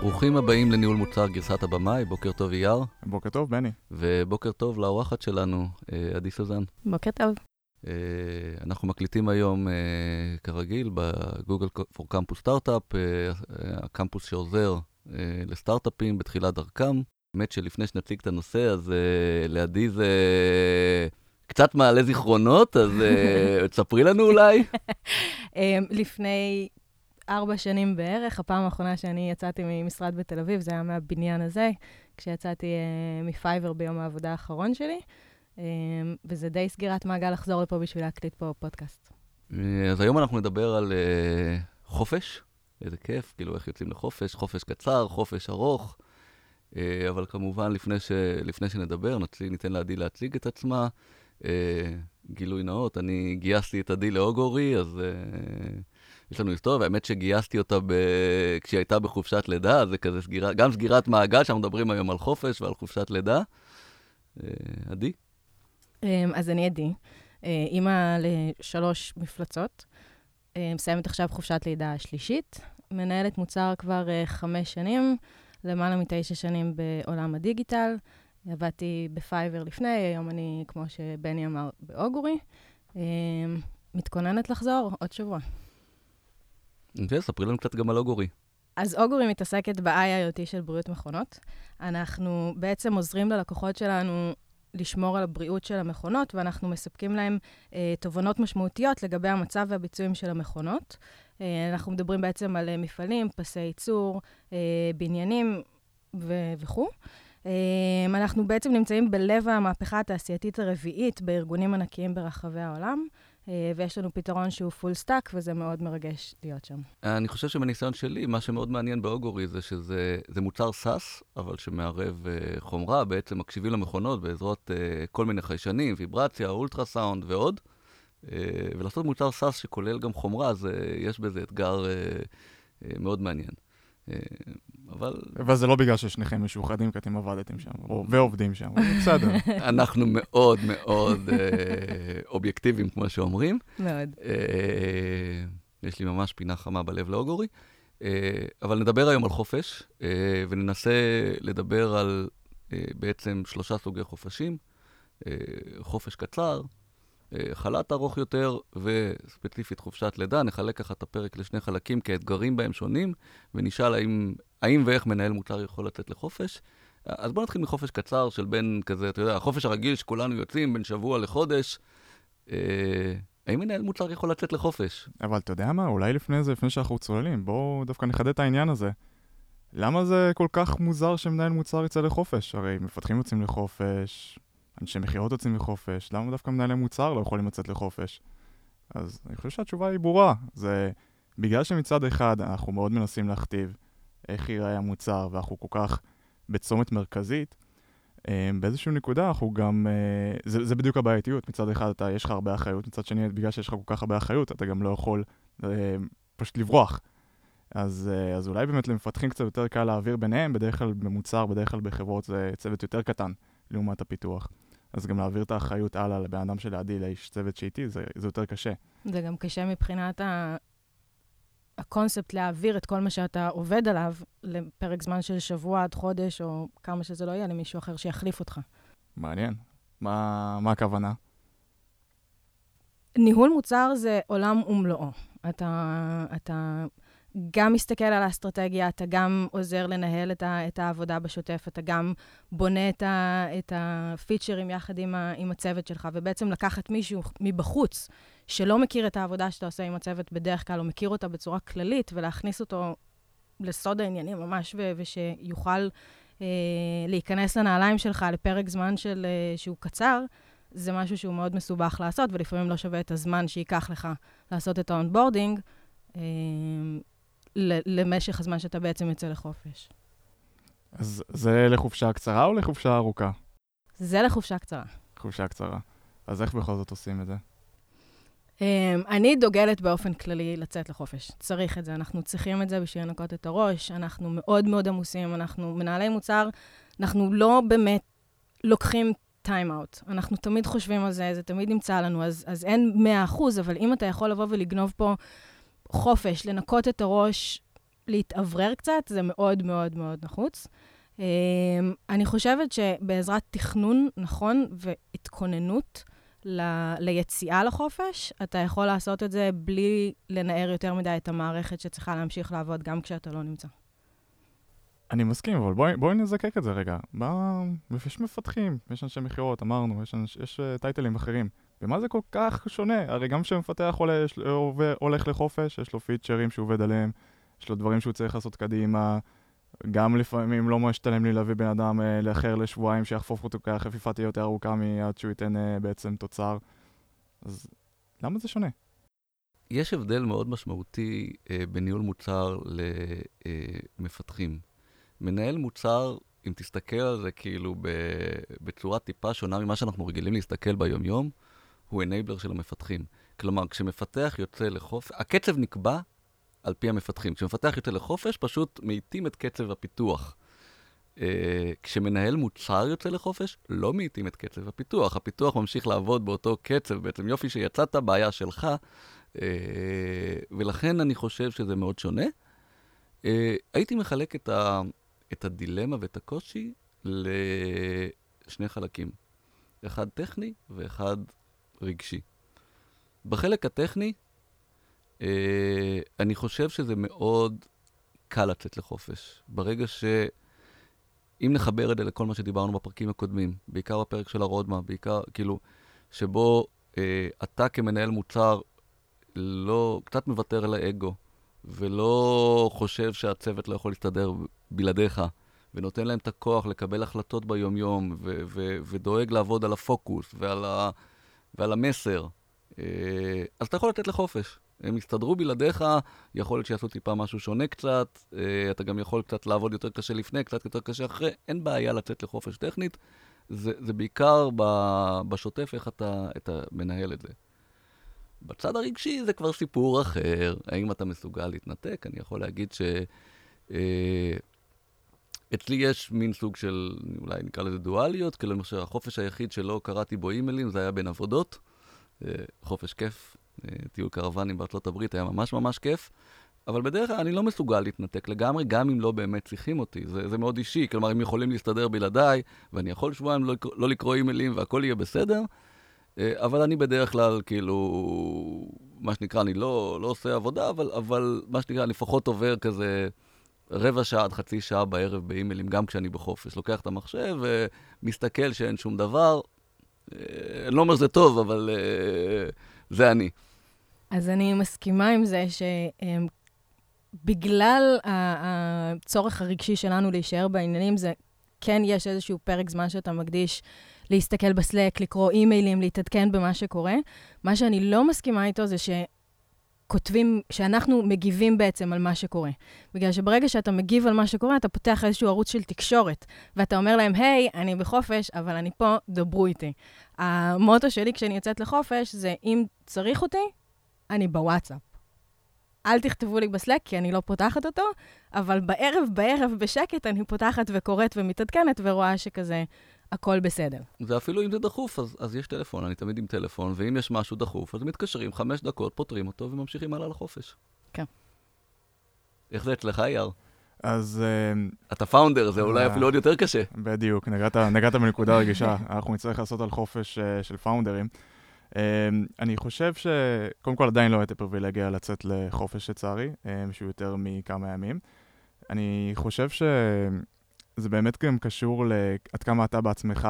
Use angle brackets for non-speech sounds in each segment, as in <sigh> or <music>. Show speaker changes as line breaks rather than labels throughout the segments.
ברוכים הבאים לניהול מוצר גרסת הבמאי, בוקר טוב אייר.
בוקר טוב, בני.
ובוקר טוב לאורחת שלנו, אה, עדי סוזן.
בוקר טוב.
אה, אנחנו מקליטים היום, אה, כרגיל, בגוגל פור קמפוס סטארט-אפ, הקמפוס שעוזר לסטארט-אפים בתחילת דרכם. האמת שלפני שנציג את הנושא, אז לעדי זה קצת מעלה זיכרונות, אז <laughs> תספרי לנו אולי.
לפני ארבע שנים בערך. הפעם האחרונה שאני יצאתי ממשרד בתל אביב, זה היה מהבניין הזה, כשיצאתי uh, מפייבר ביום העבודה האחרון שלי, um, וזה די סגירת מעגל לחזור לפה בשביל להקליט פה פודקאסט.
אז היום אנחנו נדבר על uh, חופש, איזה כיף, כאילו איך יוצאים לחופש, חופש קצר, חופש ארוך. Uh, אבל כמובן, לפני, ש, לפני שנדבר, נציג, ניתן לעדי להציג את עצמה. Uh, גילוי נאות, אני גייסתי את עדי לאוגורי, אז uh, יש לנו היסטוריה, והאמת שגייסתי אותה ב... כשהיא הייתה בחופשת לידה, זה כזה סגירה, גם סגירת מעגל, שאנחנו מדברים היום על חופש ועל חופשת לידה. אה, עדי?
אמ, אז אני עדי, אה, אימא לשלוש מפלצות, אה, מסיימת עכשיו חופשת לידה שלישית, מנהלת מוצר כבר חמש שנים, למעלה מתשע שנים בעולם הדיגיטל. עבדתי בפייבר לפני, היום אני, כמו שבני אמר, באוגורי. מתכוננת לחזור עוד שבוע.
אוקיי, ספרי לנו קצת גם על אוגורי.
אז אוגורי מתעסקת ב-IIoT של בריאות מכונות. אנחנו בעצם עוזרים ללקוחות שלנו לשמור על הבריאות של המכונות, ואנחנו מספקים להם אה, תובנות משמעותיות לגבי המצב והביצועים של המכונות. אה, אנחנו מדברים בעצם על אה, מפעלים, פסי ייצור, אה, בניינים ו- וכו'. אה, אנחנו בעצם נמצאים בלב המהפכה התעשייתית הרביעית בארגונים ענקיים ברחבי העולם. אה, ויש לנו פתרון שהוא full stack, וזה מאוד מרגש להיות שם.
אני חושב שבניסיון שלי, מה שמאוד מעניין ב Augury זה שזה מוצר SaaS, אבל שמערב uh, חומרה, בעצם מקשיבים למכונות בעזרת uh, כל מיני חיישנים, ויברציה, אולטרסאונד ועוד. ולעשות מוצר SaaS שכולל גם חומרה, uh, יש בזה אתגר מאוד מעניין.
אבל... אבל זה לא בגלל ששניכם משוחדים, כי אתם עבדתם שם, או, ועובדים שם, בסדר. <laughs>
אנחנו מאוד מאוד אה, אובייקטיביים, כמו שאומרים.
מאוד. אה,
יש לי ממש פינה חמה בלב לאוגורי. אה, אבל נדבר היום על חופש, אה, וננסה לדבר על אה, בעצם שלושה סוגי חופשים. אה, חופש קצר, אה, חל"ת ארוך יותר וספציפית חופשת לידה. נחלק ככה את הפרק לשני חלקים, כי האתגרים בהם שונים, ונשאל האם, האם ואיך מנהל מוצר יכול לצאת לחופש. אז בואו נתחיל מחופש קצר של בין כזה, אתה יודע, החופש הרגיל שכולנו יוצאים בין שבוע לחודש. אה, האם מנהל מוצר יכול לצאת לחופש?
אבל אתה יודע מה, אולי לפני זה, לפני שאנחנו צוללים, בואו דווקא נחדד את העניין הזה. למה זה כל כך מוזר שמנהל מוצר יצא לחופש? הרי מפתחים יוצאים לחופש, אנשי מכירות יוצאים לחופש, למה דווקא מנהלי מוצר לא יכולים לצאת לחופש? אז אני חושב שהתשובה היא ברורה. זה בגלל שמצד אחד אנחנו מאוד מנסים להכתיב איך ייראה המוצר, ואנחנו כל כך בצומת מרכזית, אה, באיזושהי נקודה אנחנו גם, אה, זה, זה בדיוק הבעייתיות, מצד אחד אתה, יש לך הרבה אחריות, מצד שני, בגלל שיש לך כל כך הרבה אחריות, אתה גם לא יכול אה, פשוט לברוח. אז, אז אולי באמת למפתחים קצת יותר קל להעביר ביניהם, בדרך כלל במוצר, בדרך כלל בחברות זה צוות יותר קטן לעומת הפיתוח. אז גם להעביר את האחריות הלאה לבן אדם שלידי, לאיש צוות שאיתי, זה, זה יותר קשה.
זה גם קשה מבחינת ה... הקונספט להעביר את כל מה שאתה עובד עליו לפרק זמן של שבוע עד חודש, או כמה שזה לא יהיה, למישהו אחר שיחליף אותך.
מעניין. מה, מה הכוונה?
ניהול מוצר זה עולם ומלואו. אתה, אתה גם מסתכל על האסטרטגיה, אתה גם עוזר לנהל את, ה, את העבודה בשוטף, אתה גם בונה את, ה, את הפיצ'רים יחד עם, ה, עם הצוות שלך, ובעצם לקחת מישהו מבחוץ שלא מכיר את העבודה שאתה עושה עם הצוות בדרך כלל, או מכיר אותה בצורה כללית, ולהכניס אותו לסוד העניינים ממש, ו- ושיוכל אה, להיכנס לנעליים שלך לפרק זמן של, אה, שהוא קצר, זה משהו שהוא מאוד מסובך לעשות, ולפעמים לא שווה את הזמן שייקח לך לעשות את ה onboarding. למשך הזמן שאתה בעצם יוצא לחופש.
אז זה לחופשה קצרה או לחופשה ארוכה?
זה לחופשה קצרה.
חופשה קצרה. אז איך בכל זאת עושים את זה?
Um, אני דוגלת באופן כללי לצאת לחופש. צריך את זה, אנחנו צריכים את זה בשביל לנקות את הראש, אנחנו מאוד מאוד עמוסים, אנחנו מנהלי מוצר, אנחנו לא באמת לוקחים טיים-אאוט. אנחנו תמיד חושבים על זה, זה תמיד נמצא לנו, אז, אז אין 100%, אבל אם אתה יכול לבוא ולגנוב פה חופש, לנקות את הראש, להתאוורר קצת, זה מאוד מאוד מאוד נחוץ. אמ, אני חושבת שבעזרת תכנון נכון והתכוננות ל- ליציאה לחופש, אתה יכול לעשות את זה בלי לנער יותר מדי את המערכת שצריכה להמשיך לעבוד גם כשאתה לא נמצא.
אני מסכים, אבל בואי, בואי נזקק את זה רגע. מה... יש מפתחים, יש אנשי מכירות, אמרנו, יש, אנש, יש uh, טייטלים אחרים. ומה זה כל כך שונה? הרי גם כשמפתח הולך, הולך לחופש, יש לו פיצ'רים שהוא עובד עליהם, יש לו דברים שהוא צריך לעשות קדימה. גם לפעמים לא משתלם לי להביא בן אדם uh, לאחר לשבועיים שיחפוף אותו, כי החפיפה תהיה יותר ארוכה מעד שהוא ייתן uh, בעצם תוצר. אז למה זה שונה?
יש הבדל מאוד משמעותי uh, בניהול מוצר למפתחים. Uh, מנהל מוצר, אם תסתכל על זה כאילו בצורה טיפה שונה ממה שאנחנו רגילים להסתכל ביום-יום, הוא אנייבלר של המפתחים. כלומר, כשמפתח יוצא לחופש, הקצב נקבע על פי המפתחים. כשמפתח יוצא לחופש, פשוט מאיטים את קצב הפיתוח. Uh, כשמנהל מוצר יוצא לחופש, לא מאיטים את קצב הפיתוח. הפיתוח ממשיך לעבוד באותו קצב, בעצם יופי שיצאת, בעיה שלך, uh, ולכן אני חושב שזה מאוד שונה. Uh, הייתי מחלק את, ה, את הדילמה ואת הקושי לשני חלקים. אחד טכני ואחד רגשי. בחלק הטכני, אה, אני חושב שזה מאוד קל לצאת לחופש. ברגע ש... אם נחבר את זה לכל מה שדיברנו בפרקים הקודמים, בעיקר בפרק של הרודמה, בעיקר, כאילו, שבו אה, אתה כמנהל מוצר לא, קצת מוותר על האגו, ולא חושב שהצוות לא יכול להסתדר בלעדיך, ונותן להם את הכוח לקבל החלטות ביומיום, ו- ו- ודואג לעבוד על הפוקוס ועל, ועל המסר, אה, אז אתה יכול לתת לחופש. הם יסתדרו בלעדיך, יכול להיות שיעשו טיפה משהו שונה קצת, אה, אתה גם יכול קצת לעבוד יותר קשה לפני, קצת יותר קשה אחרי, אין בעיה לצאת לחופש טכנית, זה, זה בעיקר בשוטף איך אתה, אתה מנהל את זה. בצד הרגשי זה כבר סיפור אחר, האם אתה מסוגל להתנתק? אני יכול להגיד ש... אצלי יש מין סוג של, אולי נקרא לזה דואליות, כאילו למשל החופש היחיד שלא קראתי בו אימיילים זה היה בין עבודות, אה, חופש כיף, אה, טיול קרוונים בארצות הברית היה ממש ממש כיף, אבל בדרך כלל אני לא מסוגל להתנתק לגמרי, גם אם לא באמת צריכים אותי. זה, זה מאוד אישי, כלומר, הם יכולים להסתדר בלעדיי, ואני יכול שבועיים לא, לא לקרוא אימיילים והכל יהיה בסדר, אה, אבל אני בדרך כלל, כאילו, מה שנקרא, אני לא, לא עושה עבודה, אבל, אבל מה שנקרא, אני לפחות עובר כזה רבע שעה עד חצי שעה בערב באימיילים, גם כשאני בחופש. לוקח את המחשב ומסתכל שאין שום דבר. אני לא אומר שזה טוב, אבל זה אני.
אז אני מסכימה עם זה שבגלל הצורך הרגשי שלנו להישאר בעניינים, זה כן יש איזשהו פרק זמן שאתה מקדיש להסתכל בסלק, לקרוא אימיילים, להתעדכן במה שקורה. מה שאני לא מסכימה איתו זה ש... כותבים, שאנחנו מגיבים בעצם על מה שקורה. בגלל שברגע שאתה מגיב על מה שקורה, אתה פותח איזשהו ערוץ של תקשורת, ואתה אומר להם, היי, hey, אני בחופש, אבל אני פה, דברו איתי. המוטו שלי כשאני יוצאת לחופש זה, אם צריך אותי, אני בוואטסאפ. אל תכתבו לי בסלק, כי אני לא פותחת אותו, אבל בערב, בערב, בשקט, אני פותחת וקוראת ומתעדכנת ורואה שכזה, הכל בסדר.
ואפילו אם זה דחוף, אז, אז יש טלפון, אני תמיד עם טלפון, ואם יש משהו דחוף, אז מתקשרים חמש דקות, פותרים אותו וממשיכים הלאה לחופש.
כן.
איך זה אצלך, אייר?
אז...
Uh, אתה פאונדר, זה אולי uh, אפילו עוד יותר קשה.
בדיוק, נגעת, נגעת בנקודה רגישה. <laughs> אנחנו נצטרך לעשות על חופש uh, של פאונדרים. אני חושב ש... קודם כל, עדיין לא הייתה פריבילגיה לצאת לחופש, לצערי, שהוא יותר מכמה ימים. אני חושב ש... זה באמת גם קשור לעד כמה אתה בעצמך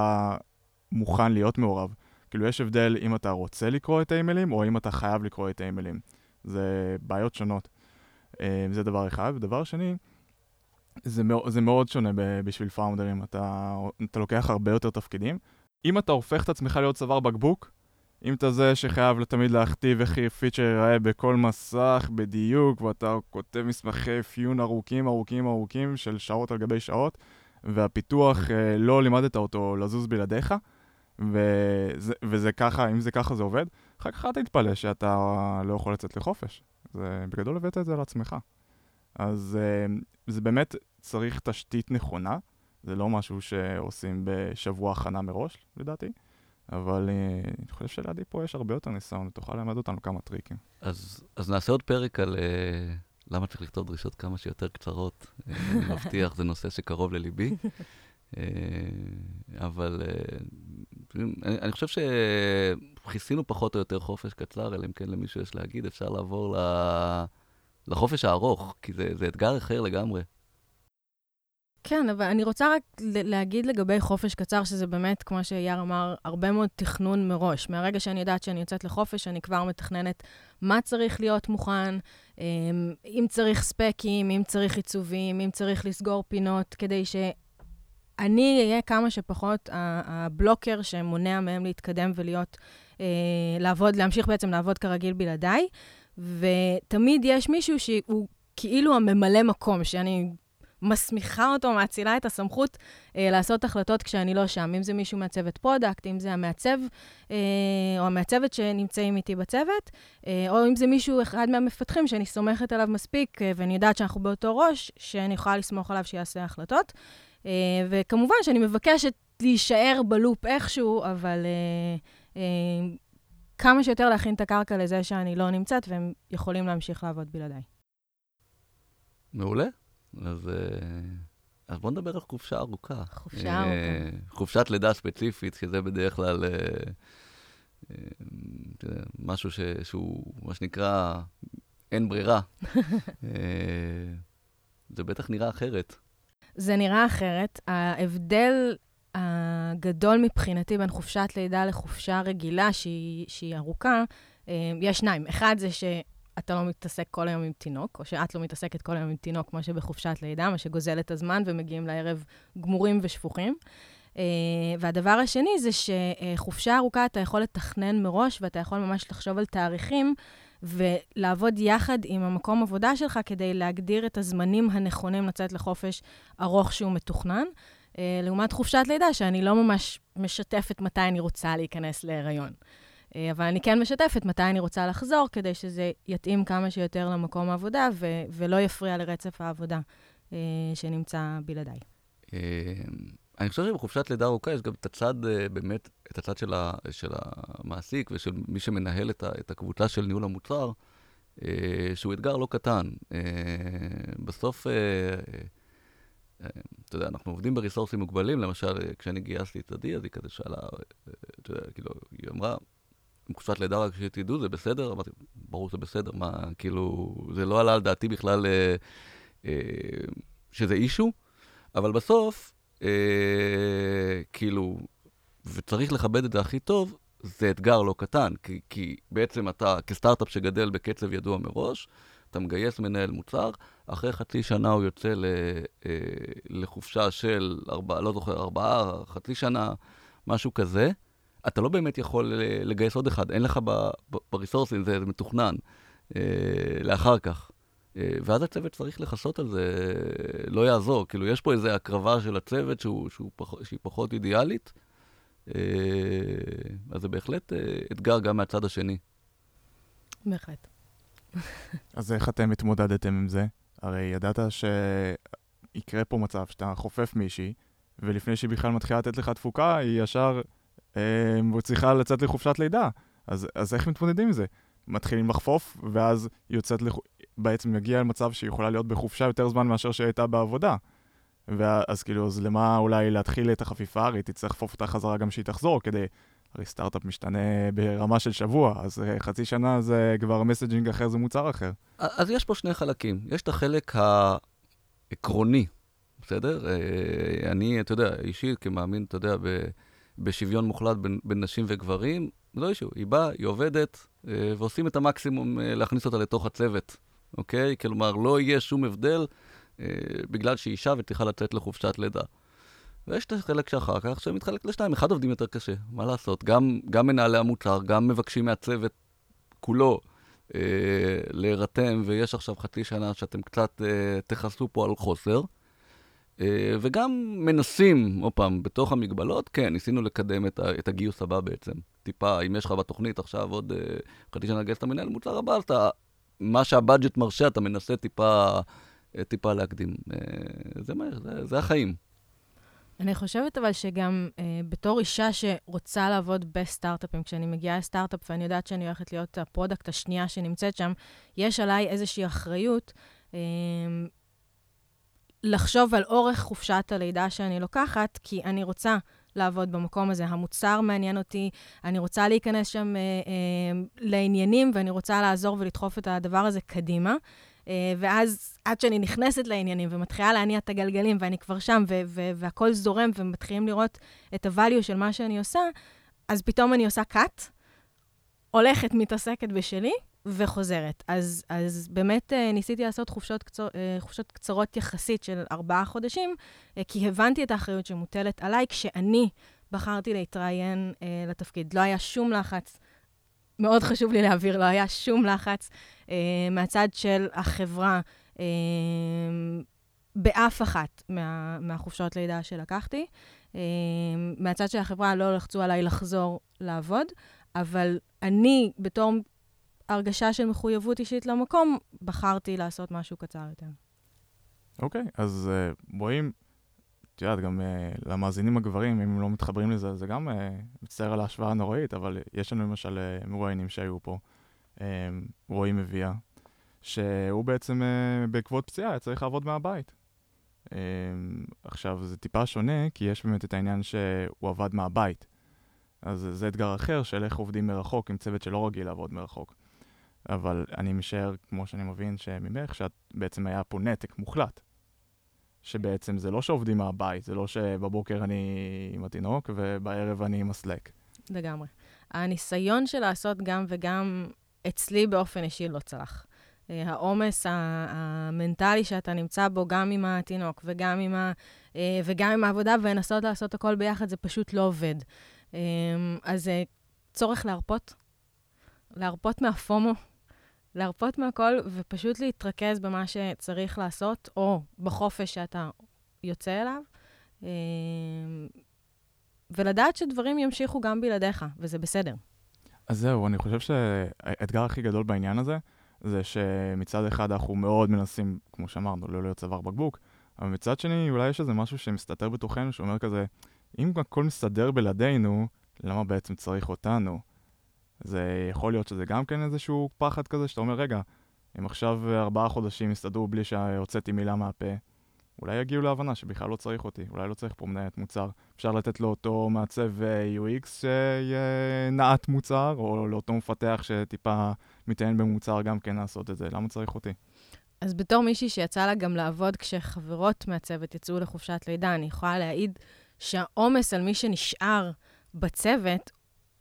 מוכן להיות מעורב. כאילו, יש הבדל אם אתה רוצה לקרוא את האימיילים, או אם אתה חייב לקרוא את האימיילים. זה בעיות שונות. אה, זה דבר אחד. ודבר שני, זה, מאוד, זה מאוד שונה בשביל פאונדרים. אתה, אתה לוקח הרבה יותר תפקידים. אם אתה הופך את עצמך להיות צוואר בקבוק, אם אתה זה שחייב תמיד להכתיב איך פיצ'ר ייראה בכל מסך בדיוק, ואתה כותב מסמכי אפיון ארוכים ארוכים ארוכים של שעות על גבי שעות, והפיתוח אה, לא לימדת אותו לזוז בלעדיך, וזה, וזה ככה, אם זה ככה זה עובד, אחר כך אתה תתפלא שאתה לא יכול לצאת לחופש. זה, בגדול הבאת את זה על עצמך. אז אה, זה באמת צריך תשתית נכונה, זה לא משהו שעושים בשבוע הכנה מראש, לדעתי. אבל uh, אני חושב שלידי פה יש הרבה יותר ניסיון, ותוכל ללמד אותנו כמה טריקים.
אז, אז נעשה עוד פרק על uh, למה צריך לכתוב דרישות כמה שיותר קצרות? אה, אני <laughs> מבטיח, זה נושא שקרוב לליבי. אה, אבל אני, אני חושב שכיסינו פחות או יותר חופש קצר, אלא אם כן למישהו יש להגיד, אפשר לעבור לחופש הארוך, כי זה, זה אתגר אחר לגמרי.
כן, אבל אני רוצה רק להגיד לגבי חופש קצר, שזה באמת, כמו שאייר אמר, הרבה מאוד תכנון מראש. מהרגע שאני יודעת שאני יוצאת לחופש, אני כבר מתכננת מה צריך להיות מוכן, אמ, אם צריך ספקים, אם צריך עיצובים, אם צריך לסגור פינות, כדי שאני אהיה כמה שפחות הבלוקר שמונע מהם להתקדם ולהיות, אה, לעבוד, להמשיך בעצם לעבוד כרגיל בלעדיי. ותמיד יש מישהו שהוא כאילו הממלא מקום, שאני מסמיכה אותו, מאצילה את הסמכות אה, לעשות החלטות כשאני לא שם. אם זה מישהו מהצוות product, אם זה המעצב אה, או המעצבת שנמצאים איתי בצוות, אה, או אם זה מישהו, אחד מהמפתחים שאני סומכת עליו מספיק, אה, ואני יודעת שאנחנו באותו ראש, שאני יכולה לסמוך עליו שיעשה החלטות. אה, וכמובן שאני מבקשת להישאר בלופ איכשהו, אבל... אה, אה, כמה שיותר להכין את הקרקע לזה שאני לא נמצאת, והם יכולים להמשיך לעבוד בלעדיי.
מעולה. אז, אה, אז בואו נדבר על חופשה ארוכה.
חופשה ארוכה. אה,
חופשת לידה ספציפית, שזה בדרך כלל אה, משהו ש, שהוא, מה שנקרא, אין ברירה. <laughs> זה בטח נראה אחרת.
זה נראה אחרת. ההבדל הגדול מבחינתי בין חופשת לידה לחופשה רגילה, שהיא, שהיא ארוכה, יש שניים. אחד זה ש... אתה לא מתעסק כל היום עם תינוק, או שאת לא מתעסקת כל היום עם תינוק, כמו שבחופשת לידה, מה שגוזל את הזמן, ומגיעים לערב גמורים ושפוכים. Uh, והדבר השני זה שחופשה ארוכה אתה יכול לתכנן מראש, ואתה יכול ממש לחשוב על תאריכים, ולעבוד יחד עם המקום עבודה שלך כדי להגדיר את הזמנים הנכונים לצאת לחופש ארוך שהוא מתוכנן. Uh, לעומת חופשת לידה, שאני לא ממש משתפת מתי אני רוצה להיכנס להיריון. אה, אבל אני כן משתפת מתי אני רוצה לחזור, כדי שזה יתאים כמה שיותר למקום העבודה ו- ולא יפריע לרצף העבודה אה, שנמצא בלעדיי.
אה, אני חושב שבחופשת לידה ארוכה יש גם את הצד, באמת, את הצד של, ה, של המעסיק ושל מי שמנהל את, ה, את הקבוצה של ניהול המוצר, שהוא אתגר לא קטן. בסוף, אתה יודע, אנחנו עובדים בריסורסים מוגבלים, למשל, כשאני גייסתי את עדי, אז היא כזה שאלה, אתה יודע, כאילו, היא אמרה, עם חופשת לידה, רק שתדעו, זה בסדר? אמרתי, ברור שזה בסדר, מה, כאילו, זה לא עלה על דעתי בכלל אה, אה, שזה אישו, אבל בסוף, אה, כאילו, וצריך לכבד את זה הכי טוב, זה אתגר לא קטן, כי, כי בעצם אתה, כסטארט-אפ שגדל בקצב ידוע מראש, אתה מגייס מנהל מוצר, אחרי חצי שנה הוא יוצא ל, אה, לחופשה של ארבעה, לא זוכר, ארבעה, חצי שנה, משהו כזה. אתה לא באמת יכול אה, לגייס עוד אחד, אין לך בריסורסים, זה, זה מתוכנן אה, לאחר כך. אה, ואז הצוות צריך לכסות על זה, לא יעזור. כאילו, יש פה איזו הקרבה של הצוות שהוא, שהוא פח, שהיא פחות אידיאלית, אה, אז זה בהחלט אה, אתגר גם מהצד השני.
בהחלט. <laughs>
אז איך אתם התמודדתם עם זה? הרי ידעת שיקרה פה מצב שאתה חופף מישהי, ולפני שהיא בכלל מתחילה לתת לך תפוקה, היא ישר והוא אמ, צריכה לצאת לחופשת לידה. אז, אז איך מתמודדים עם זה? מתחילים לחפוף, ואז היא יוצאת, לח... בעצם מגיע למצב שהיא יכולה להיות בחופשה יותר זמן מאשר שהיא הייתה בעבודה. ואז כאילו, אז למה אולי להתחיל את החפיפה? הרי תצטרך לחפוף אותה חזרה גם שהיא תחזור, כדי... הרי סטארט-אפ משתנה ברמה של שבוע, אז אה, חצי שנה זה כבר מסג'ינג אחר, זה מוצר אחר.
אז יש פה שני חלקים. יש את החלק העקרוני, בסדר? אה, אני, אתה יודע, אישית, כמאמין, אתה יודע, ב... בשוויון מוחלט בין, בין נשים וגברים, לא אישו, היא באה, היא עובדת, אה, ועושים את המקסימום אה, להכניס אותה לתוך הצוות, אוקיי? כלומר, לא יהיה שום הבדל אה, בגלל שהיא אישה וצריכה לצאת לחופשת לידה. ויש את החלק שאחר כך שמתחלק לשניים, אחד עובדים יותר קשה, מה לעשות? גם, גם מנהלי המוצר, גם מבקשים מהצוות כולו אה, להירתם, ויש עכשיו חצי שנה שאתם קצת אה, תכסו פה על חוסר. אה, וגם מנסים, עוד פעם, בתוך המגבלות, כן, ניסינו לקדם את, ה, את הגיוס הבא בעצם. טיפה, אם יש לך בתוכנית עכשיו עוד אה, חצי שנה לגייס את המנהל מוצר הבא, אז אתה, מה שה budget מרשה, אתה מנסה טיפה, אה, טיפה להקדים. זה מה, זה, זה החיים.
אני חושבת אבל שגם אה, בתור אישה שרוצה לעבוד בסטארט-אפים, כשאני מגיעה לסטארט-אפ ואני יודעת שאני הולכת להיות ה product השנייה שנמצאת שם, יש עליי איזושהי אחריות לחשוב על אורך חופשת הלידה שאני לוקחת, כי אני רוצה לעבוד במקום הזה. המוצר מעניין אותי, אני רוצה להיכנס שם אה, אה, לעניינים, ואני רוצה לעזור ולדחוף את הדבר הזה קדימה. אה, ואז עד שאני נכנסת לעניינים ומתחילה להניע את הגלגלים, ואני כבר שם, והכול זורם, ומתחילים לראות את ה-value של מה שאני עושה, אז פתאום אני עושה cut, הולכת, מתעסקת בשלי, וחוזרת. אז, אז באמת אה, ניסיתי לעשות חופשות, קצור, אה, חופשות קצרות יחסית של ארבעה חודשים, כי הבנתי את האחריות שמוטלת עליי כשאני בחרתי להתראיין לתפקיד. לא היה שום לחץ. מאוד חשוב לי להעביר, לא היה שום לחץ אה, מהצד של החברה אה, באף אחת מה, מהחופשות לידה שלקחתי. אה, מהצד של החברה לא לחצו עליי לחזור לעבוד, אבל אני, בתור הרגשה של מחויבות אישית למקום, בחרתי לעשות משהו קצר יותר.
אוקיי, okay, אז uh, רואים, את יודעת, גם uh, למאזינים הגברים, אם הם לא מתחברים לזה, זה גם uh, מצטער על ההשוואה הנוראית, אבל יש לנו למשל uh, מרואיינים שהיו פה. אמ, רועי מביאה, שהוא בעצם אה, בעקבות פציעה היה צריך לעבוד מהבית. אמ, עכשיו, זה טיפה שונה, כי יש באמת את העניין שהוא עבד מהבית. אז זה אתגר אחר של איך עובדים מרחוק עם צוות שלא רגיל לעבוד מרחוק. אבל אני משער, כמו שאני מבין, שממך, שאת בעצם היה פה נתק מוחלט. שבעצם זה לא שעובדים מהבית, זה לא שבבוקר אני עם התינוק ובערב אני עם הסלק.
לגמרי. הניסיון של לעשות גם וגם אצלי באופן אישי לא צלח. אה, העומס המנטלי שאתה נמצא בו, גם עם התינוק וגם עם, ה, אה, וגם עם העבודה, ולנסות לעשות הכל ביחד, זה פשוט לא עובד. אה, אז צורך להרפות, להרפות מהפומו, להרפות מהכל, ופשוט להתרכז במה שצריך לעשות, או בחופש שאתה יוצא אליו, ולדעת שדברים ימשיכו גם בלעדיך, וזה בסדר.
אז זהו, אני חושב שהאתגר הכי גדול בעניין הזה, זה שמצד אחד אנחנו מאוד מנסים, כמו שאמרנו, לא להיות צוואר בקבוק, אבל מצד שני, אולי יש איזה משהו שמסתתר בתוכנו, שאומר כזה, אם הכל מסתדר בלעדינו, למה בעצם צריך אותנו? זה יכול להיות שזה גם כן איזשהו פחד כזה, שאתה אומר, רגע, אם עכשיו ארבעה חודשים יסתדרו בלי שהוצאתי מילה מהפה, אולי יגיעו להבנה שבכלל לא צריך אותי, אולי לא צריך פה מנהלת מוצר. אפשר לתת לאותו מעצב אה, UX שיהיה נעת מוצר, או לאותו מפתח שטיפה מתעניין במוצר גם כן לעשות את זה. למה צריך אותי?
אז בתור מישהי שיצא לה גם לעבוד כשחברות מהצוות יצאו לחופשת לידה, אני יכולה להעיד שהעומס על מי שנשאר בצוות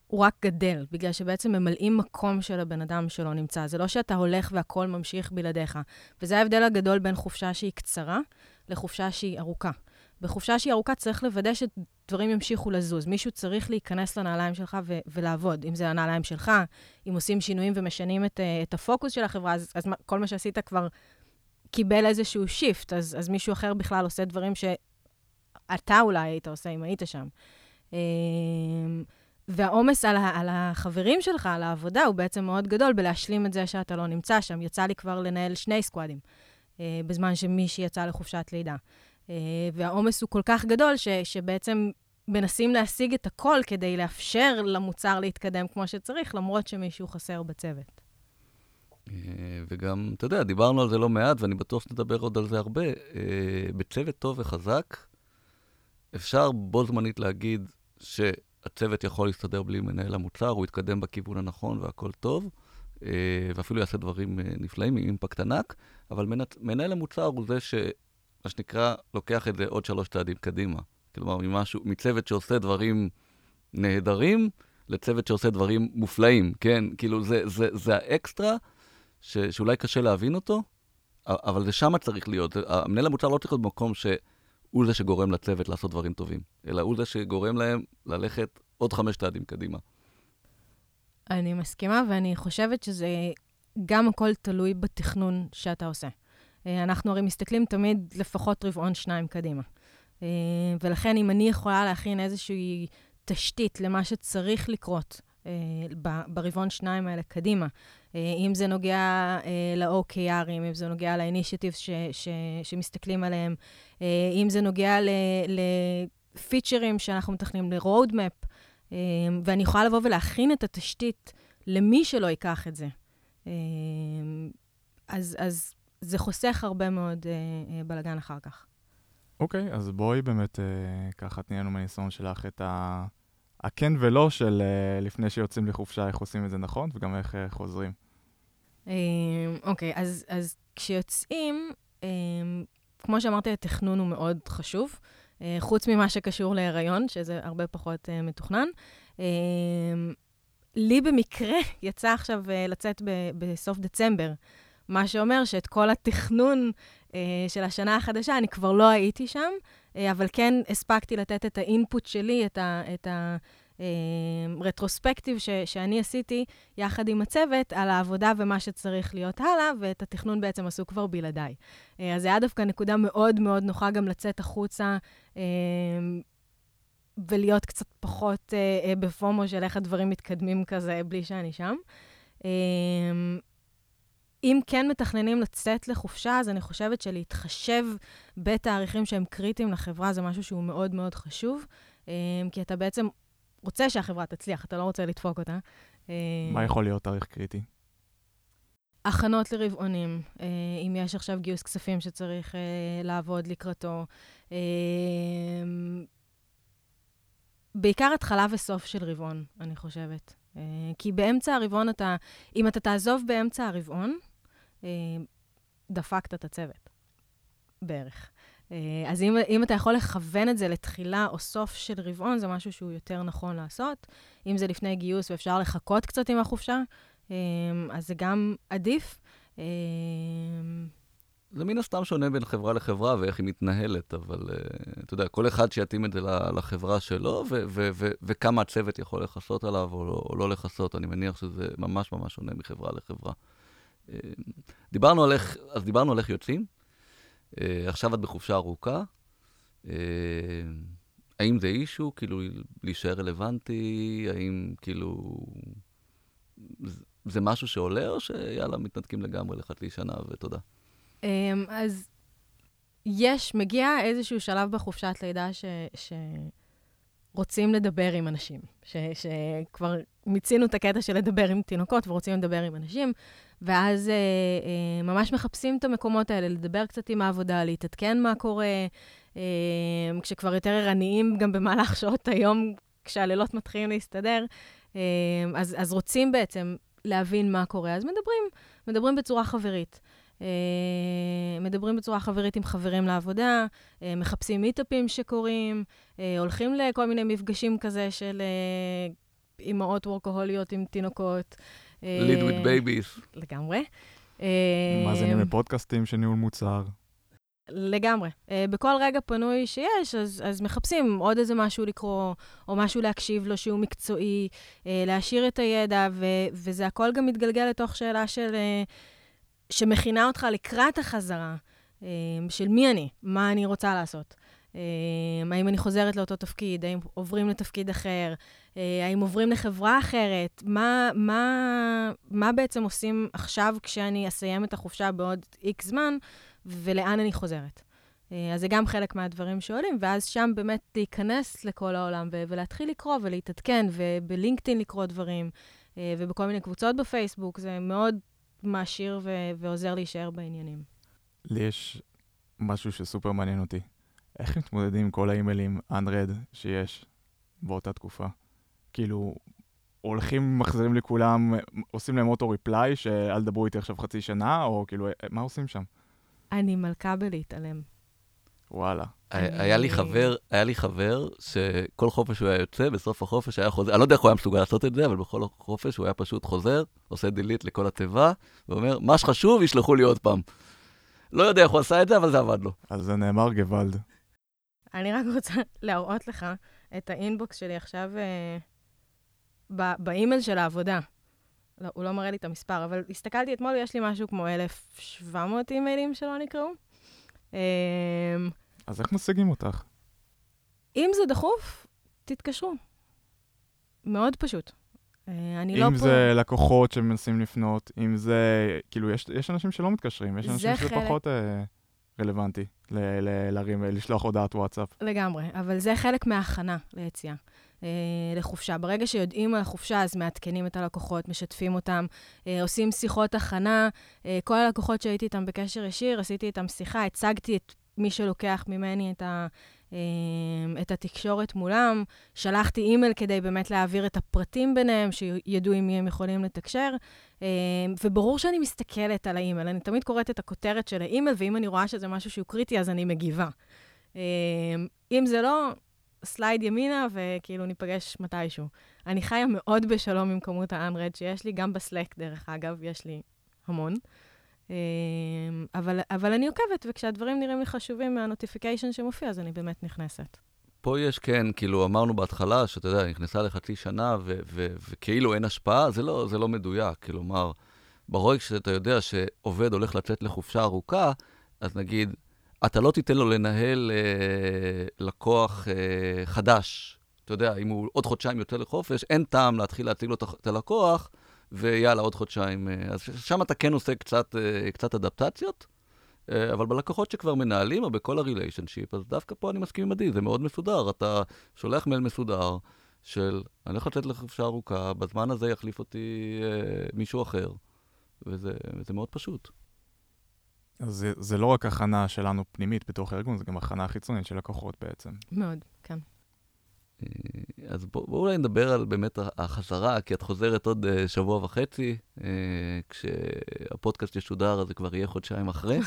הוא רק גדל, בגלל שבעצם ממלאים מקום של הבן אדם שלא נמצא. זה לא שאתה הולך והכול ממשיך בלעדיך. וזה ההבדל הגדול בין חופשה שהיא קצרה לחופשה שהיא ארוכה. בחופשה שהיא ארוכה צריך לוודא שדברים ימשיכו לזוז. מישהו צריך להיכנס לנעליים שלך ו- ולעבוד. אם זה הנעליים שלך, אם עושים שינויים ומשנים את, uh, את הפוקוס של החברה, אז, אז כל מה שעשית כבר קיבל איזשהו שיפט, אז, אז מישהו אחר בכלל עושה דברים שאתה אולי היית עושה אם היית שם. והעומס על, על החברים שלך, על העבודה, הוא בעצם מאוד גדול בלהשלים את זה שאתה לא נמצא שם. יצא לי כבר לנהל שני סקואדים. אה, בזמן שמישהי יצאה לחופשת לידה. אה, והעומס הוא כל כך גדול, ש, שבעצם מנסים להשיג את הכל כדי לאפשר למוצר להתקדם כמו שצריך, למרות שמישהו חסר בצוות.
אה, וגם, אתה יודע, דיברנו על זה לא מעט, ואני בטוח שנדבר עוד על זה הרבה. בצוות טוב וחזק, אפשר בו זמנית להגיד שהצוות יכול להסתדר בלי מנהל המוצר, הוא יתקדם בכיוון הנכון והכל טוב. אה, ואפילו יעשה דברים אה, נפלאים עם אימפקט ענק, אבל מנהל המוצר הוא זה ש... מה שנקרא, לוקח את זה עוד שלוש צעדים קדימה. כלומר, ממשהו, מצוות שעושה דברים נהדרים, לצוות שעושה דברים מופלאים, כן? כאילו, זה, זה, זה האקסטרה ש, שאולי קשה להבין אותו, אבל זה שמה צריך להיות. המנהל המוצר לא צריך להיות במקום שהוא זה שגורם לצוות לעשות דברים טובים, אלא הוא זה שגורם להם ללכת עוד חמש צעדים קדימה.
אני מסכימה, ואני חושבת שזה גם הכל תלוי בתכנון שאתה עושה. אה, אנחנו הרי מסתכלים תמיד לפחות רבעון שניים קדימה. אה, ולכן אם אני יכולה להכין איזושהי תשתית למה שצריך לקרות ברבעון שניים האלה קדימה, אם זה נוגע ל-OKRים, אם זה נוגע ש- שמסתכלים עליהם, אם זה נוגע לפיצ'רים שאנחנו מתכננים, ל-roadmap, ואני יכולה לבוא ולהכין את התשתית למי שלא ייקח את זה. אז, אז זה חוסך הרבה מאוד אה, אה, בלאגן אחר כך.
אוקיי, אז בואי באמת אה, ככה תני לנו מהניסיון שלך את ה... הכן ולא של אה, לפני שיוצאים לחופשה, איך עושים את זה נכון, וגם איך אה, חוזרים.
אה, אוקיי, אז, אז כשיוצאים, כמו שאמרתי, התכנון הוא מאוד חשוב. חוץ ממה שקשור להיריון, שזה הרבה פחות מתוכנן. לי במקרה <laughs> יצא עכשיו לצאת בסוף דצמבר, מה שאומר שאת כל התכנון של השנה החדשה, אני כבר לא הייתי שם, אבל כן הספקתי לתת את האינפוט שלי, את ה... את ה רטרוספקטיב ש, שאני עשיתי יחד עם הצוות על העבודה ומה שצריך להיות הלאה, ואת התכנון בעצם עשו כבר בלעדיי. אה, אז זה היה דווקא נקודה מאוד מאוד נוחה גם לצאת החוצה אה, ולהיות קצת פחות אה, בפומו של איך הדברים מתקדמים כזה בלי שאני שם. אם כן מתכננים לצאת לחופשה, אז אני חושבת שלהתחשב בתאריכים שהם קריטיים לחברה זה משהו שהוא מאוד מאוד חשוב, כי אתה בעצם רוצה שהחברה תצליח, אתה לא רוצה לדפוק אותה.
מה יכול להיות תאריך קריטי?
הכנות לרבעונים, אה, אם יש עכשיו גיוס כספים שצריך אה, לעבוד לקראתו. אה, בעיקר התחלה וסוף של רבעון, אני חושבת. כי באמצע הרבעון אתה, אם אתה תעזוב באמצע הרבעון, דפקת את הצוות, בערך. אז אם, אם אתה יכול לכוון את זה לתחילה או סוף של רבעון, זה משהו שהוא יותר נכון לעשות. אם זה לפני גיוס ואפשר לחכות קצת עם החופשה, אמ, אז זה גם עדיף.
זה מן הסתם שונה בין חברה לחברה ואיך היא מתנהלת, אבל uh, אתה יודע, כל אחד שיתאים את זה לחברה שלו, ו- ו- ו- וכמה הצוות יכול לכסות עליו או לא, או לא לכסות, אני מניח שזה ממש ממש שונה מחברה לחברה. Uh, דיברנו על איך, אז דיברנו על איך יוצאים, uh, עכשיו את בחופשה ארוכה. Uh, האם זה אישו, כאילו, להישאר רלוונטי? האם כאילו... זה משהו שעולה, או שיאללה, מתנתקים לגמרי לחצי שנה ותודה?
Um, אז יש, מגיע איזשהו שלב בחופשת לידה ש... ש... רוצים לדבר עם אנשים, ש, שכבר מיצינו את הקטע של לדבר עם תינוקות ורוצים לדבר עם אנשים, ואז אה, אה, ממש מחפשים את המקומות האלה, לדבר קצת עם העבודה, להתעדכן מה קורה, אה, כשכבר יותר ערניים גם במהלך שעות היום, כשהלילות מתחילים להסתדר, אה, אז, אז רוצים בעצם להבין מה קורה, אז מדברים, מדברים בצורה חברית. Uh, מדברים בצורה חברית עם חברים לעבודה, uh, מחפשים מיטאפים שקורים, uh, הולכים לכל מיני מפגשים כזה של אימהות וורקוהוליות עם תינוקות.
Lead with babies.
לגמרי.
מה זה נראה פודקאסטים של ניהול מוצר?
לגמרי. Uh, בכל רגע פנוי שיש, אז, אז מחפשים עוד איזה משהו לקרוא, או משהו להקשיב לו שהוא מקצועי, uh, להשאיר את הידע, ו, וזה הכל גם מתגלגל לתוך שאלה של... Uh, שמכינה אותך לקראת החזרה, uh, של מי אני, מה אני רוצה לעשות. Uh, האם אני חוזרת לאותו תפקיד, האם עוברים לתפקיד אחר, uh, האם עוברים לחברה אחרת, מה, מה, מה בעצם עושים עכשיו כשאני אסיים את החופשה בעוד איקס זמן, ולאן אני חוזרת. אה, אז זה גם חלק מהדברים שעולים, ואז שם באמת להיכנס לכל העולם ו- ולהתחיל לקרוא ולהתעדכן, ובלינקדאין לקרוא דברים, אה, ובכל מיני קבוצות בפייסבוק, זה מאוד מעשיר ו- ועוזר להישאר בעניינים.
לי יש משהו שסופר מעניין אותי. איך מתמודדים עם כל האימיילים unread שיש באותה תקופה? כאילו, הולכים, מחזירים לכולם, עושים להם אוטו ריפליי, שאל תדברו איתי עכשיו חצי שנה, או כאילו, מה עושים שם?
אני מלכה בלהתעלם.
וואלה.
היה לי חבר, היה לי חבר שכל חופש הוא היה יוצא, בסוף החופש היה חוזר, אני לא יודע איך הוא היה מסוגל לעשות את זה, אבל בכל חופש הוא היה פשוט חוזר, עושה דילית לכל התיבה, ואומר, מה שחשוב, ישלחו לי עוד פעם. לא יודע איך הוא עשה את זה, אבל זה עבד לו.
אז זה נאמר גוואלד.
אני רק רוצה <laughs> להראות לך את האינבוקס שלי עכשיו אה, באימייל של העבודה. לא, הוא לא מראה לי את המספר, אבל הסתכלתי אתמול, יש לי משהו כמו 1,700 אימיילים שלא נקראו. אמ,
אז איך משיגים אותך?
אם זה דחוף, תתקשרו. מאוד פשוט. אה, אני לא
פה... אם זה לקוחות שמנסים לפנות, אם זה... כאילו, יש, יש אנשים שלא מתקשרים, יש אנשים שזה חלק... פחות אה, רלוונטי ל- ל- להרים, לשלוח הודעת וואטסאפ.
לגמרי, אבל זה חלק מההכנה ליציאה. אה, לחופשה. ברגע שיודעים על החופשה, אז מעדכנים את הלקוחות, משתפים אותם, אה, עושים שיחות הכנה. אה, כל הלקוחות שהייתי איתם בקשר ישיר, עשיתי איתם שיחה, הצגתי את מי שלוקח ממני את, ה, את התקשורת מולם, שלחתי אימייל כדי באמת להעביר את הפרטים ביניהם, שידעו עם מי הם יכולים לתקשר. אה, וברור שאני מסתכלת על האימייל, אני תמיד קוראת את הכותרת של האימייל, ואם אני רואה שזה משהו שהוא קריטי, אז אני מגיבה. אה, אם זה לא, slide ימינה, וכאילו ניפגש מתישהו. אני חיה מאוד בשלום עם כמות ה-unread שיש לי, גם ב Slack, דרך אגב, יש לי המון. אבל, אבל אני עוקבת, וכשהדברים נראים לי חשובים מה notification שמופיע, אז אני באמת נכנסת.
פה יש כן, כאילו אמרנו בהתחלה, שאתה יודע, נכנסה לחצי שנה ו- ו- וכאילו אין השפעה, זה לא, זה לא מדויק. כלומר, ברגע שאתה יודע שעובד הולך לצאת לחופשה ארוכה, אז נגיד, אתה לא תיתן לו לנהל אה, לקוח אה, חדש. אתה יודע, אם הוא עוד חודשיים יוצא לחופש, אין טעם להתחיל להציג לו את הלקוח, ויאללה, עוד חודשיים. אה, אז שם אתה כן עושה קצת, אה, קצת אדפטציות. אה, אבל בלקוחות שכבר מנהלים, או בכל הריליישנשיפ, אז דווקא פה אני מסכים עם עדי, זה מאוד מסודר. אתה שולח מייל מסודר של, אני הולך לצאת לחופשה ארוכה, בזמן הזה יחליף אותי אה, מישהו אחר, וזה, וזה מאוד פשוט.
אז זה, זה לא רק הכנה שלנו פנימית בתוך הארגון, זה גם הכנה חיצונית של לקוחות בעצם.
מאוד, כן.
אה, אז בואו בוא אולי נדבר על באמת החזרה, כי את חוזרת עוד uh, שבוע וחצי, uh, כשהפודקאסט ישודר אז זה כבר יהיה חודשיים אחרי,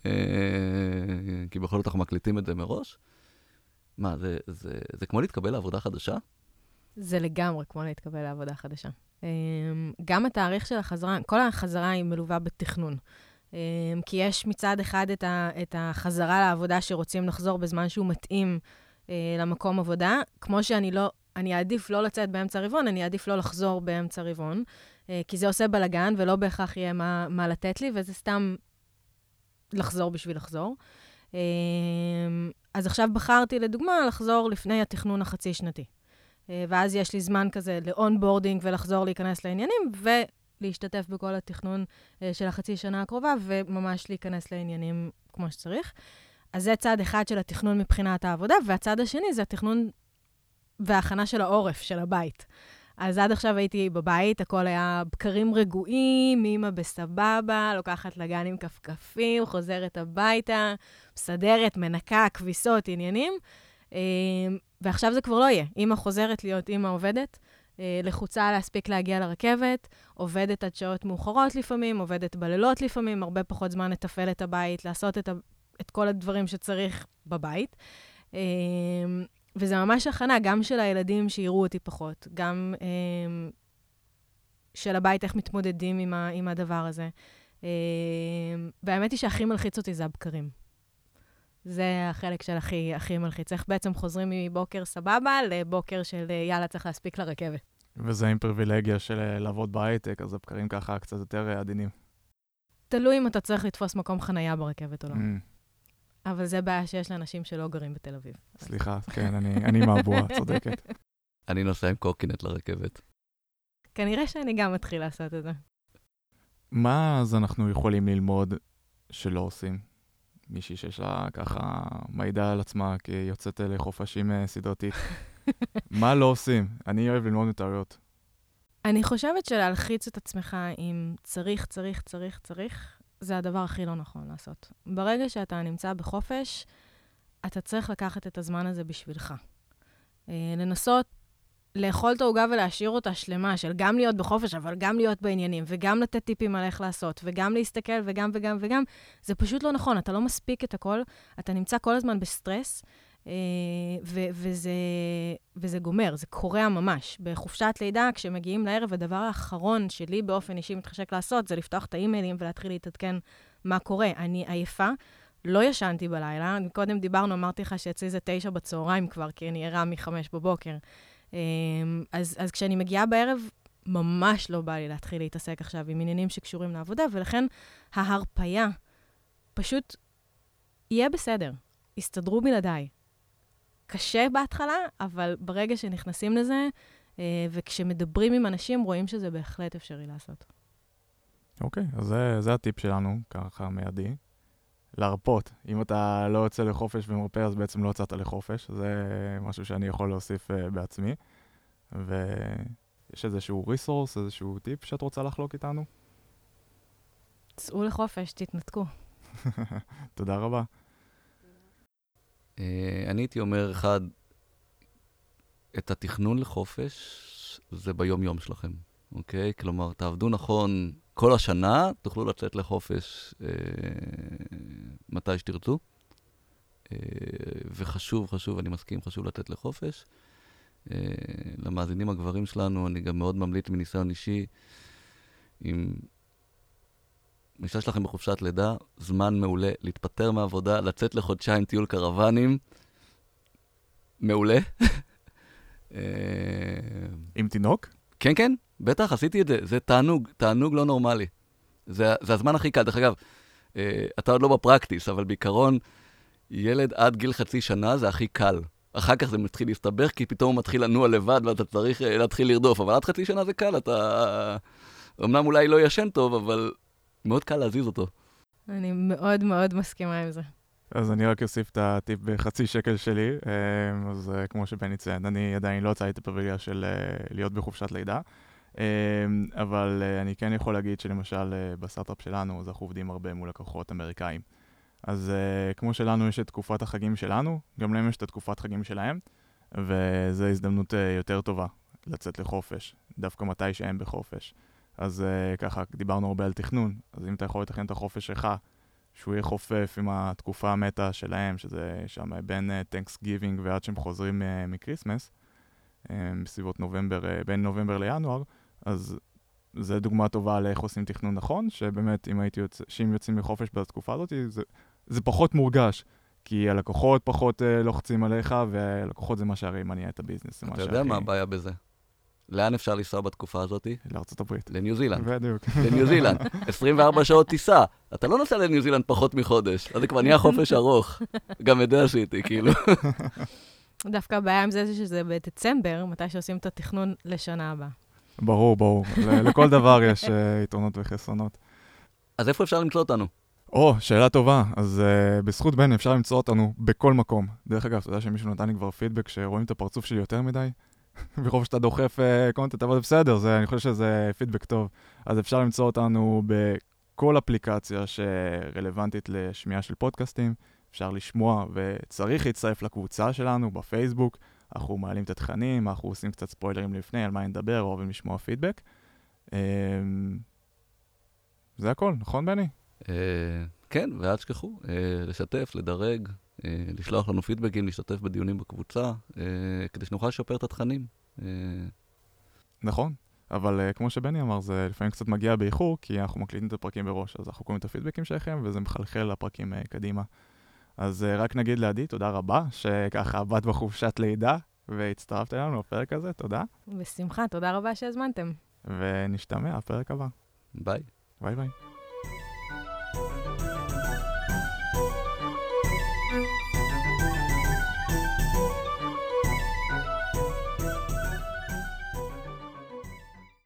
<laughs> כי בכל זאת אנחנו מקליטים את זה מראש. מה, זה, זה, זה כמו להתקבל לעבודה חדשה?
זה לגמרי כמו להתקבל לעבודה חדשה. גם התאריך של החזרה, כל החזרה היא מלווה בתכנון. כי יש מצד אחד את, ה, את החזרה לעבודה שרוצים לחזור בזמן שהוא מתאים. אה, למקום עבודה. כמו שאני לא, אני אעדיף לא לצאת באמצע רבעון, אני אעדיף לא לחזור באמצע רבעון, אה, כי זה עושה בלאגן ולא בהכרח יהיה מה, מה לתת לי, וזה סתם לחזור בשביל לחזור. אה, אז עכשיו בחרתי, לדוגמה, לחזור לפני התכנון החצי-שנתי. ואז יש לי זמן כזה ל onboarding ולחזור להיכנס לעניינים, ולהשתתף בכל התכנון של החצי שנה הקרובה, וממש להיכנס לעניינים כמו שצריך. אז זה צד אחד של התכנון מבחינת העבודה, והצד השני זה התכנון וההכנה של העורף, של הבית. אז עד עכשיו הייתי בבית, הכל היה בקרים רגועים, אימא בסבבה, לוקחת לגן עם כפכפים, חוזרת הביתה, מסדרת, מנקה, כביסות, עניינים. אה, ועכשיו זה כבר לא יהיה. אימא חוזרת להיות אימא עובדת, אה, לחוצה להספיק להגיע לרכבת, עובדת עד שעות מאוחרות לפעמים, עובדת בלילות לפעמים, הרבה פחות זמן לתפעל את הבית, לעשות את את כל הדברים שצריך בבית. אמ, וזה ממש הכנה, גם של הילדים שיראו אותי פחות, גם אמ, של הבית, איך מתמודדים עם, ה, עם הדבר הזה. אמ, והאמת היא שהכי מלחיץ אותי זה הבקרים. זה החלק של הכי, הכי מלחיץ. איך בעצם חוזרים מבוקר סבבה לבוקר של יאללה, צריך להספיק לרכבת.
וזה עם פריבילגיה של אה, לעבוד בהייטק, אז הבקרים ככה קצת יותר אה, עדינים.
תלוי אם אתה צריך לתפוס מקום חנייה ברכבת או לא. Mm. אבל זה בעיה שיש לאנשים שלא גרים בתל אביב.
סליחה, כן, אני, אני מהבועה, צודקת.
אני נוסע עם קורקינט לרכבת.
כנראה שאני גם מתחיל לעשות את זה.
מה אז אנחנו יכולים ללמוד שלא עושים? מישהי שיש לה ככה מידע על עצמה כי יוצאת לחופשים אה, סדרתית. <laughs> מה לא עושים? אני אוהב ללמוד מטעויות.
אני חושבת שלהלחיץ את עצמך עם צריך, צריך, צריך, צריך, זה הדבר הכי לא נכון לעשות. ברגע שאתה נמצא בחופש, אתה צריך לקחת את הזמן הזה בשבילך. אה, לנסות לאכול את העוגה ולהשאיר אותה שלמה, של גם להיות בחופש, אבל גם להיות בעניינים, וגם לתת טיפים על איך לעשות, וגם להסתכל, וגם וגם וגם, זה פשוט לא נכון, אתה לא מספיק את הכל, אתה נמצא כל הזמן בסטרס, ו- וזה, וזה גומר, זה קורע ממש. בחופשת לידה, כשמגיעים לערב, הדבר האחרון שלי באופן אישי מתחשק לעשות, זה לפתוח את האימיילים ולהתחיל להתעדכן מה קורה. אני עייפה, לא ישנתי בלילה. קודם דיברנו, אמרתי לך שאצלי זה תשע בצהריים כבר, כי אני ערה מחמש בבוקר. אה, אז, אז כשאני מגיעה בערב, ממש לא בא לי להתחיל להתעסק עכשיו עם עניינים שקשורים לעבודה, ולכן ההרפייה פשוט יהיה בסדר. יסתדרו בלעדיי. קשה בהתחלה, אבל ברגע שנכנסים לזה, אה, וכשמדברים עם אנשים, רואים שזה בהחלט אפשרי לעשות.
אוקיי, okay, אז זה, זה הטיפ שלנו, ככה מיידי. להרפות. אם אתה לא יוצא לחופש ומרפא, אז בעצם לא יצאת לחופש. זה משהו שאני יכול להוסיף uh, בעצמי. ויש איזשהו ריסורס, איזשהו טיפ שאת רוצה לחלוק איתנו?
צאו לחופש, תתנתקו. <laughs>
תודה רבה.
Uh, אני הייתי אומר, אחד, את התכנון לחופש זה ביום-יום שלכם, אוקיי? כלומר, תעבדו נכון כל השנה, תוכלו לצאת לחופש אה, מתי שתרצו. אה, וחשוב, חשוב, אני מסכים, חשוב לצאת לחופש. אה, למאזינים הגברים שלנו, אני גם מאוד ממליץ מניסיון אישי, אם האישה שלכם בחופשת לידה, זמן מעולה להתפטר מעבודה, לצאת לחודשיים טיול קרוונים, מעולה. <laughs>
אה, עם תינוק?
כן, כן, בטח, עשיתי את זה. זה תענוג, תענוג לא נורמלי. זה, זה הזמן הכי קל. דרך אגב, אה, אתה עוד לא בפרקטיס, אבל בעיקרון, ילד עד גיל חצי שנה זה הכי קל. אחר כך זה מתחיל להסתבך, כי פתאום הוא מתחיל לנוע לבד ואתה צריך אה, להתחיל לרדוף. אבל עד חצי שנה זה קל, אתה... אמנם אולי לא ישן טוב, אבל מאוד קל להזיז אותו.
אני מאוד מאוד מסכימה עם זה.
אז אני רק אוסיף את הטיפ בחצי שקל שלי. אה, אז אה, כמו שבני ציין, אני עדיין לא יצא לי את הפריבילגיה של אה, להיות בחופשת לידה. אבל אני כן יכול להגיד שלמשל בסטארט-אפ שלנו, אז אנחנו עובדים הרבה מול לקוחות אמריקאים. אז כמו שלנו יש את תקופת החגים שלנו, גם להם יש את התקופת חגים שלהם, וזו הזדמנות יותר טובה לצאת לחופש, דווקא מתי שהם בחופש. אז ככה, דיברנו הרבה על תכנון, אז אם אתה יכול לתכנן את החופש שלך שהוא יהיה חופף עם התקופה המתה שלהם, שזה שם בין Thanks uh, giving ועד שהם חוזרים uh, מ Christmas, um, בסביבות נובמבר, uh, בין נובמבר לינואר, אז זה דוגמה טובה לאיך עושים תכנון נכון, שבאמת, אם הייתי יוצא, שאם יוצאים מחופש בתקופה הזאת, זה, זה פחות מורגש. כי הלקוחות פחות uh, לוחצים עליך, והלקוחות זה מה שהרי מניע את ה business.
אתה יודע מה הבעיה בזה? לאן אפשר לנסוע בתקופה הזאת?
לארצות הברית.
לניו זילנד.
בדיוק.
לניו זילנד. <laughs> 24 שעות טיסה. אתה לא נוסע לניו זילנד פחות מחודש, אז זה כבר נהיה חופש ארוך. גם את זה עשיתי, כאילו. <laughs>
דווקא הבעיה עם זה שזה בדצמבר, מתי שעושים את התכנון לשנה הבאה.
ברור, ברור. לכל דבר יש אה, יתרונות וחסרונות.
אז איפה אפשר למצוא אותנו?
או, שאלה טובה. אז uh, בזכות בני אפשר למצוא אותנו בכל מקום. דרך אגב, אתה יודע שמישהו נתן לי כבר פידבק שרואים את הפרצוף שלי יותר מדי? ברוב שאתה דוחף קונטנט, uh, אבל בסדר, זה, אני חושב שזה פידבק טוב. אז אפשר למצוא אותנו בכל אפליקציה שרלוונטית לשמיעה של פודקאסטים. אפשר לשמוע וצריך להצטרף לקבוצה שלנו בפייסבוק. אנחנו מעלים את התכנים, אנחנו עושים קצת ספוילרים לפני על מה נדבר, אוהבים לשמוע פידבק. Um, זה הכל, נכון, בני? Uh,
כן, ואל תשכחו, לשתף, לדרג, אה, לשלוח לנו פידבקים, להשתתף בדיונים בקבוצה, אה, כדי שנוכל לשפר את התכנים. אה,
נכון, אבל כמו שבני אמר, זה לפעמים קצת מגיע באיחור, כי אנחנו מקליטים את הפרקים מראש, אז אנחנו קוראים את הפידבקים שלכם, וזה מחלחל לפרקים קדימה. אז רק נגיד לעדי, תודה רבה, שככה באת בחופשת לידה, והצטרפת אלינו לפרק הזה, תודה.
בשמחה, תודה רבה שהזמנתם.
ונשתמע, הפרק הבא.
ביי.
ביי ביי.